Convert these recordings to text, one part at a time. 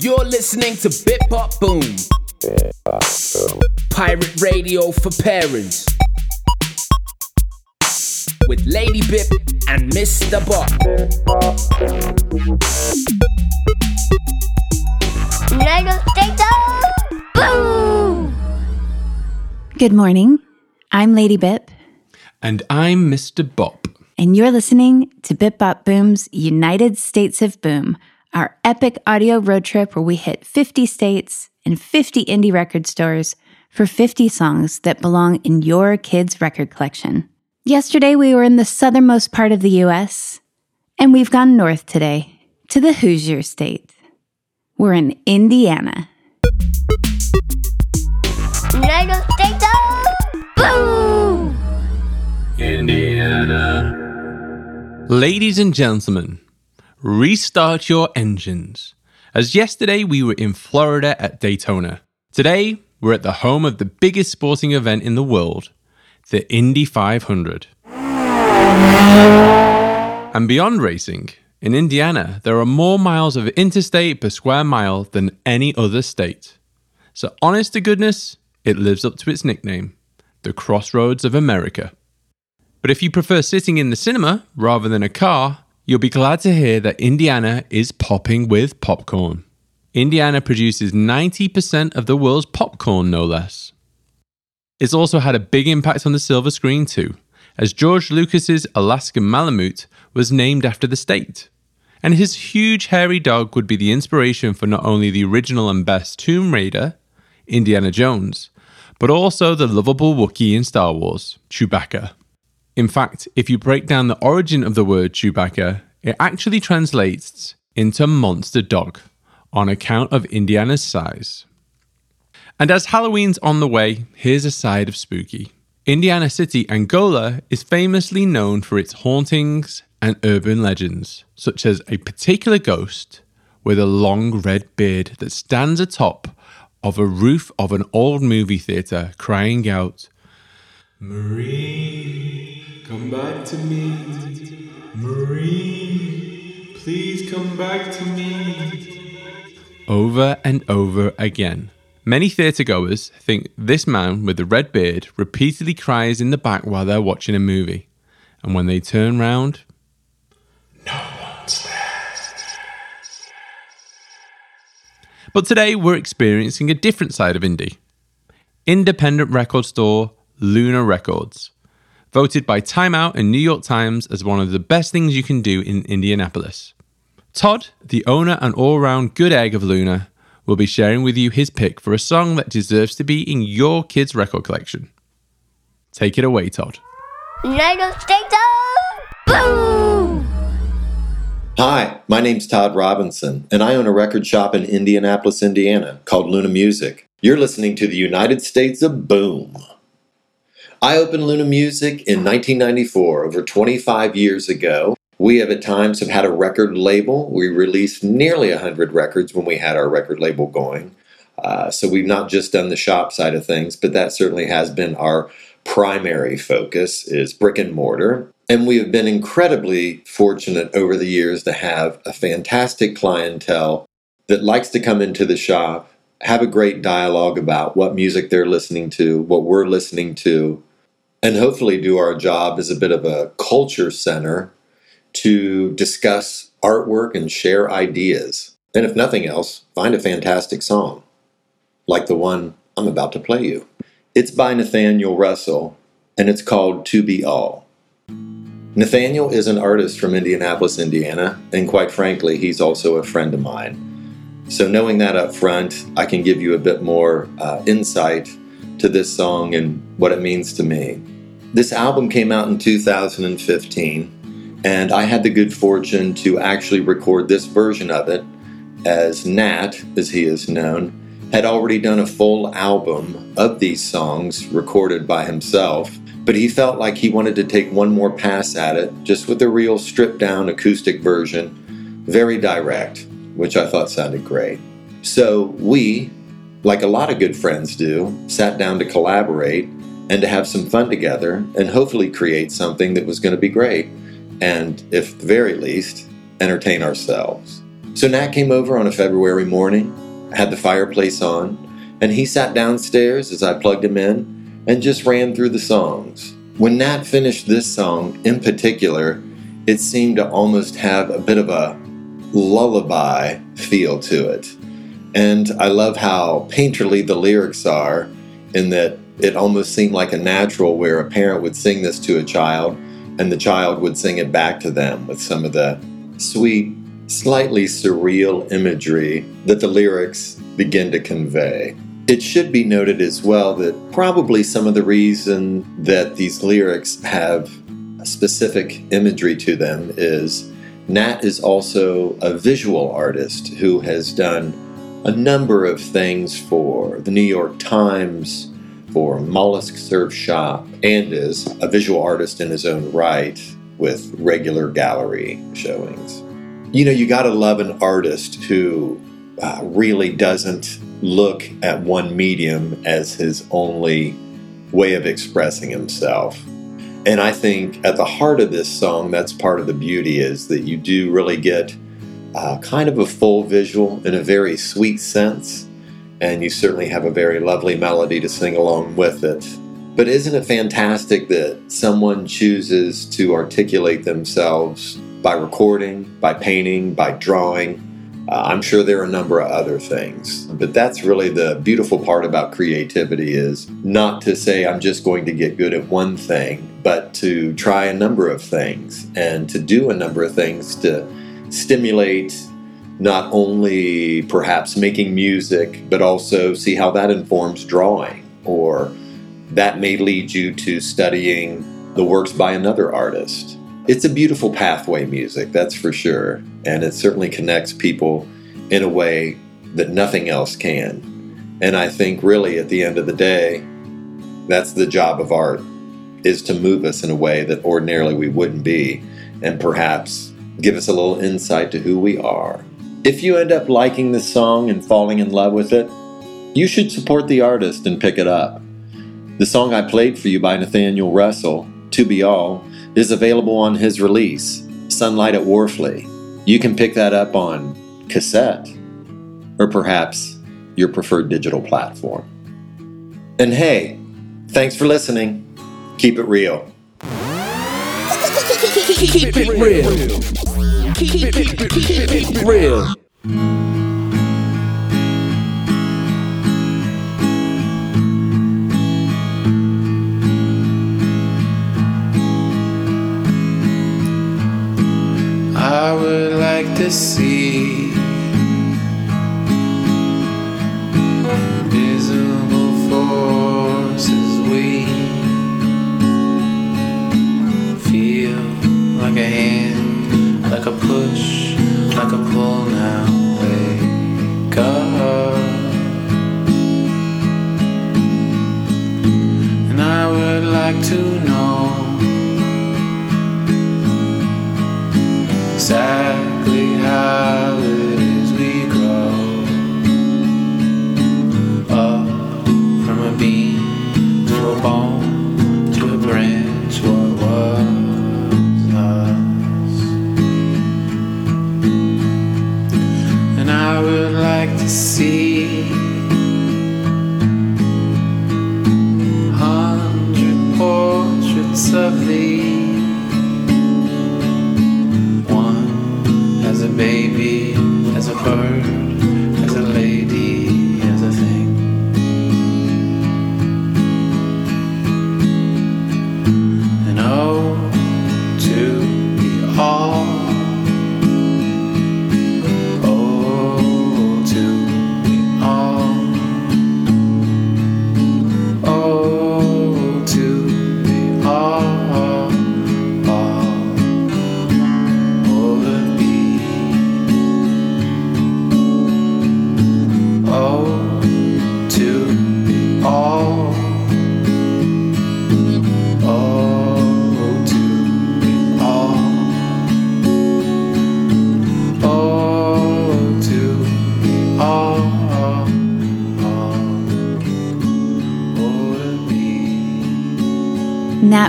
You're listening to Bip Bop Boom. Pirate radio for parents. With Lady Bip and Mr. Bop. United States of Boom! Good morning. I'm Lady Bip, And I'm Mr. Bop. and you're listening to Bip Bop Boom's United States of Boom, our epic audio road trip where we hit 50 states and 50 indie record stores for 50 songs that belong in your kids' record collection. Yesterday, we were in the southernmost part of the US, and we've gone north today to the Hoosier State. We're in Indiana. United States of Boom! Ladies and gentlemen, restart your engines. As yesterday we were in Florida at Daytona. Today we're at the home of the biggest sporting event in the world, the Indy 500. And beyond racing, in Indiana, there are more miles of interstate per square mile than any other state. So, honest to goodness, it lives up to its nickname, the Crossroads of America. But if you prefer sitting in the cinema rather than a car, you'll be glad to hear that Indiana is popping with popcorn. Indiana produces 90% of the world's popcorn, no less. It's also had a big impact on the silver screen, too, as George Lucas's Alaskan Malamute was named after the state. And his huge hairy dog would be the inspiration for not only the original and best Tomb Raider, Indiana Jones, but also the lovable Wookiee in Star Wars, Chewbacca. In fact, if you break down the origin of the word Chewbacca, it actually translates into monster dog on account of Indiana's size. And as Halloween's on the way, here's a side of spooky. Indiana City, Angola, is famously known for its hauntings and urban legends, such as a particular ghost with a long red beard that stands atop of a roof of an old movie theater crying out, Marie, come back to me. Marie, please come back to me. Over and over again. Many theatregoers think this man with the red beard repeatedly cries in the back while they're watching a movie. And when they turn round, no one's there. But today we're experiencing a different side of indie. Independent record store Luna Records, voted by Time Out and New York Times as one of the best things you can do in Indianapolis. Todd, the owner and all round good egg of Luna, will be sharing with you his pick for a song that deserves to be in your kids' record collection. Take it away, Todd. United States of Boom! Hi, my name's Todd Robinson, and I own a record shop in Indianapolis, Indiana called Luna Music. You're listening to the United States of Boom. I opened Luna Music in 1994, over 25 years ago. We have at times have had a record label. We released nearly 100 records when we had our record label going. Uh, so we've not just done the shop side of things, but that certainly has been our primary focus is brick and mortar. And we have been incredibly fortunate over the years to have a fantastic clientele that likes to come into the shop, have a great dialogue about what music they're listening to, what we're listening to, and hopefully do our job as a bit of a culture center to discuss artwork and share ideas. And if nothing else, find a fantastic song, like the one I'm about to play you. It's by Nathaniel Russell, and it's called To Be All. Nathaniel is an artist from Indianapolis, Indiana, and quite frankly, he's also a friend of mine. So, knowing that up front, I can give you a bit more uh, insight to this song and what it means to me. This album came out in 2015, and I had the good fortune to actually record this version of it, as Nat, as he is known, had already done a full album of these songs recorded by himself. But he felt like he wanted to take one more pass at it, just with a real stripped down acoustic version, very direct, which I thought sounded great. So we, like a lot of good friends do, sat down to collaborate and to have some fun together and hopefully create something that was going to be great and, if the very least, entertain ourselves. So Nat came over on a February morning, had the fireplace on, and he sat downstairs as I plugged him in and just ran through the songs. When Nat finished this song in particular, it seemed to almost have a bit of a lullaby feel to it. And I love how painterly the lyrics are, in that it almost seemed like a natural where a parent would sing this to a child and the child would sing it back to them with some of the sweet, slightly surreal imagery that the lyrics begin to convey. It should be noted as well that probably some of the reason that these lyrics have specific imagery to them is Nat is also a visual artist who has done a number of things for the New York Times, for Mollusk Surf Shop, and is a visual artist in his own right with regular gallery showings. You know, you gotta love an artist who uh, really doesn't look at one medium as his only way of expressing himself. And I think at the heart of this song, that's part of the beauty is that you do really get uh, kind of a full visual in a very sweet sense, and you certainly have a very lovely melody to sing along with it. But isn't it fantastic that someone chooses to articulate themselves by recording, by painting, by drawing? Uh, I'm sure there are a number of other things, but that's really the beautiful part about creativity is not to say I'm just going to get good at one thing, but to try a number of things and to do a number of things to stimulate not only perhaps making music, but also see how that informs drawing, or that may lead you to studying the works by another artist. It's a beautiful pathway, music, that's for sure, and it certainly connects people in a way that nothing else can. And I think, really, at the end of the day, that's the job of art is to move us in a way that ordinarily we wouldn't be, and perhaps give us a little insight to who we are. If you end up liking this song and falling in love with it, you should support the artist and pick it up. The song I played for you by Nathaniel Russell, To Be All, is available on his release, Sunlight at Wharfley. You can pick that up on cassette or perhaps your preferred digital platform. And hey, thanks for listening. Keep it real. Keep it real. Keep it, keep it, keep it real. I would like to see like a pull now. Wake up. And I would like to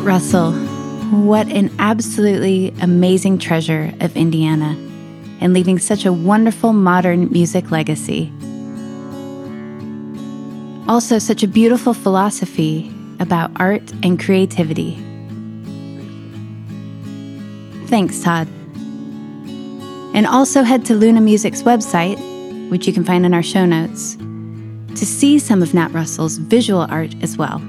Nat Russell, what an absolutely amazing treasure of Indiana. and leaving such a wonderful modern music legacy. Also, such a beautiful philosophy about art and creativity. Thanks, Todd. And also head to Luna Music's website, which you can find in our show notes, to see some of Nat Russell's visual art as well.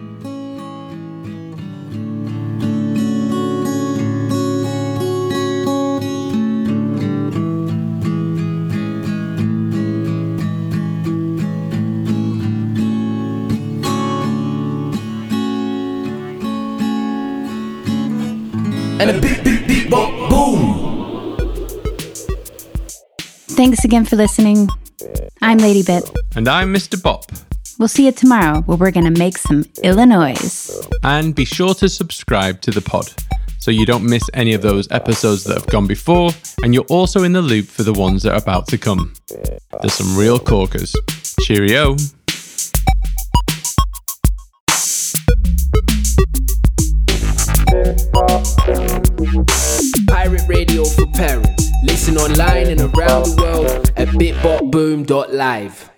And a beat, beat, beat, bop, boom. Thanks again for listening. I'm Lady Bip. And I'm Mr. Bop. We'll see you tomorrow where we're going to make some Illinois. And be sure to subscribe to the pod so you don't miss any of those episodes that have gone before, and you're also in the loop for the ones that are about to come. There's some real corkers. Cheerio. Pirate radio for parents. Listen online and around the world at bipbopboom.live.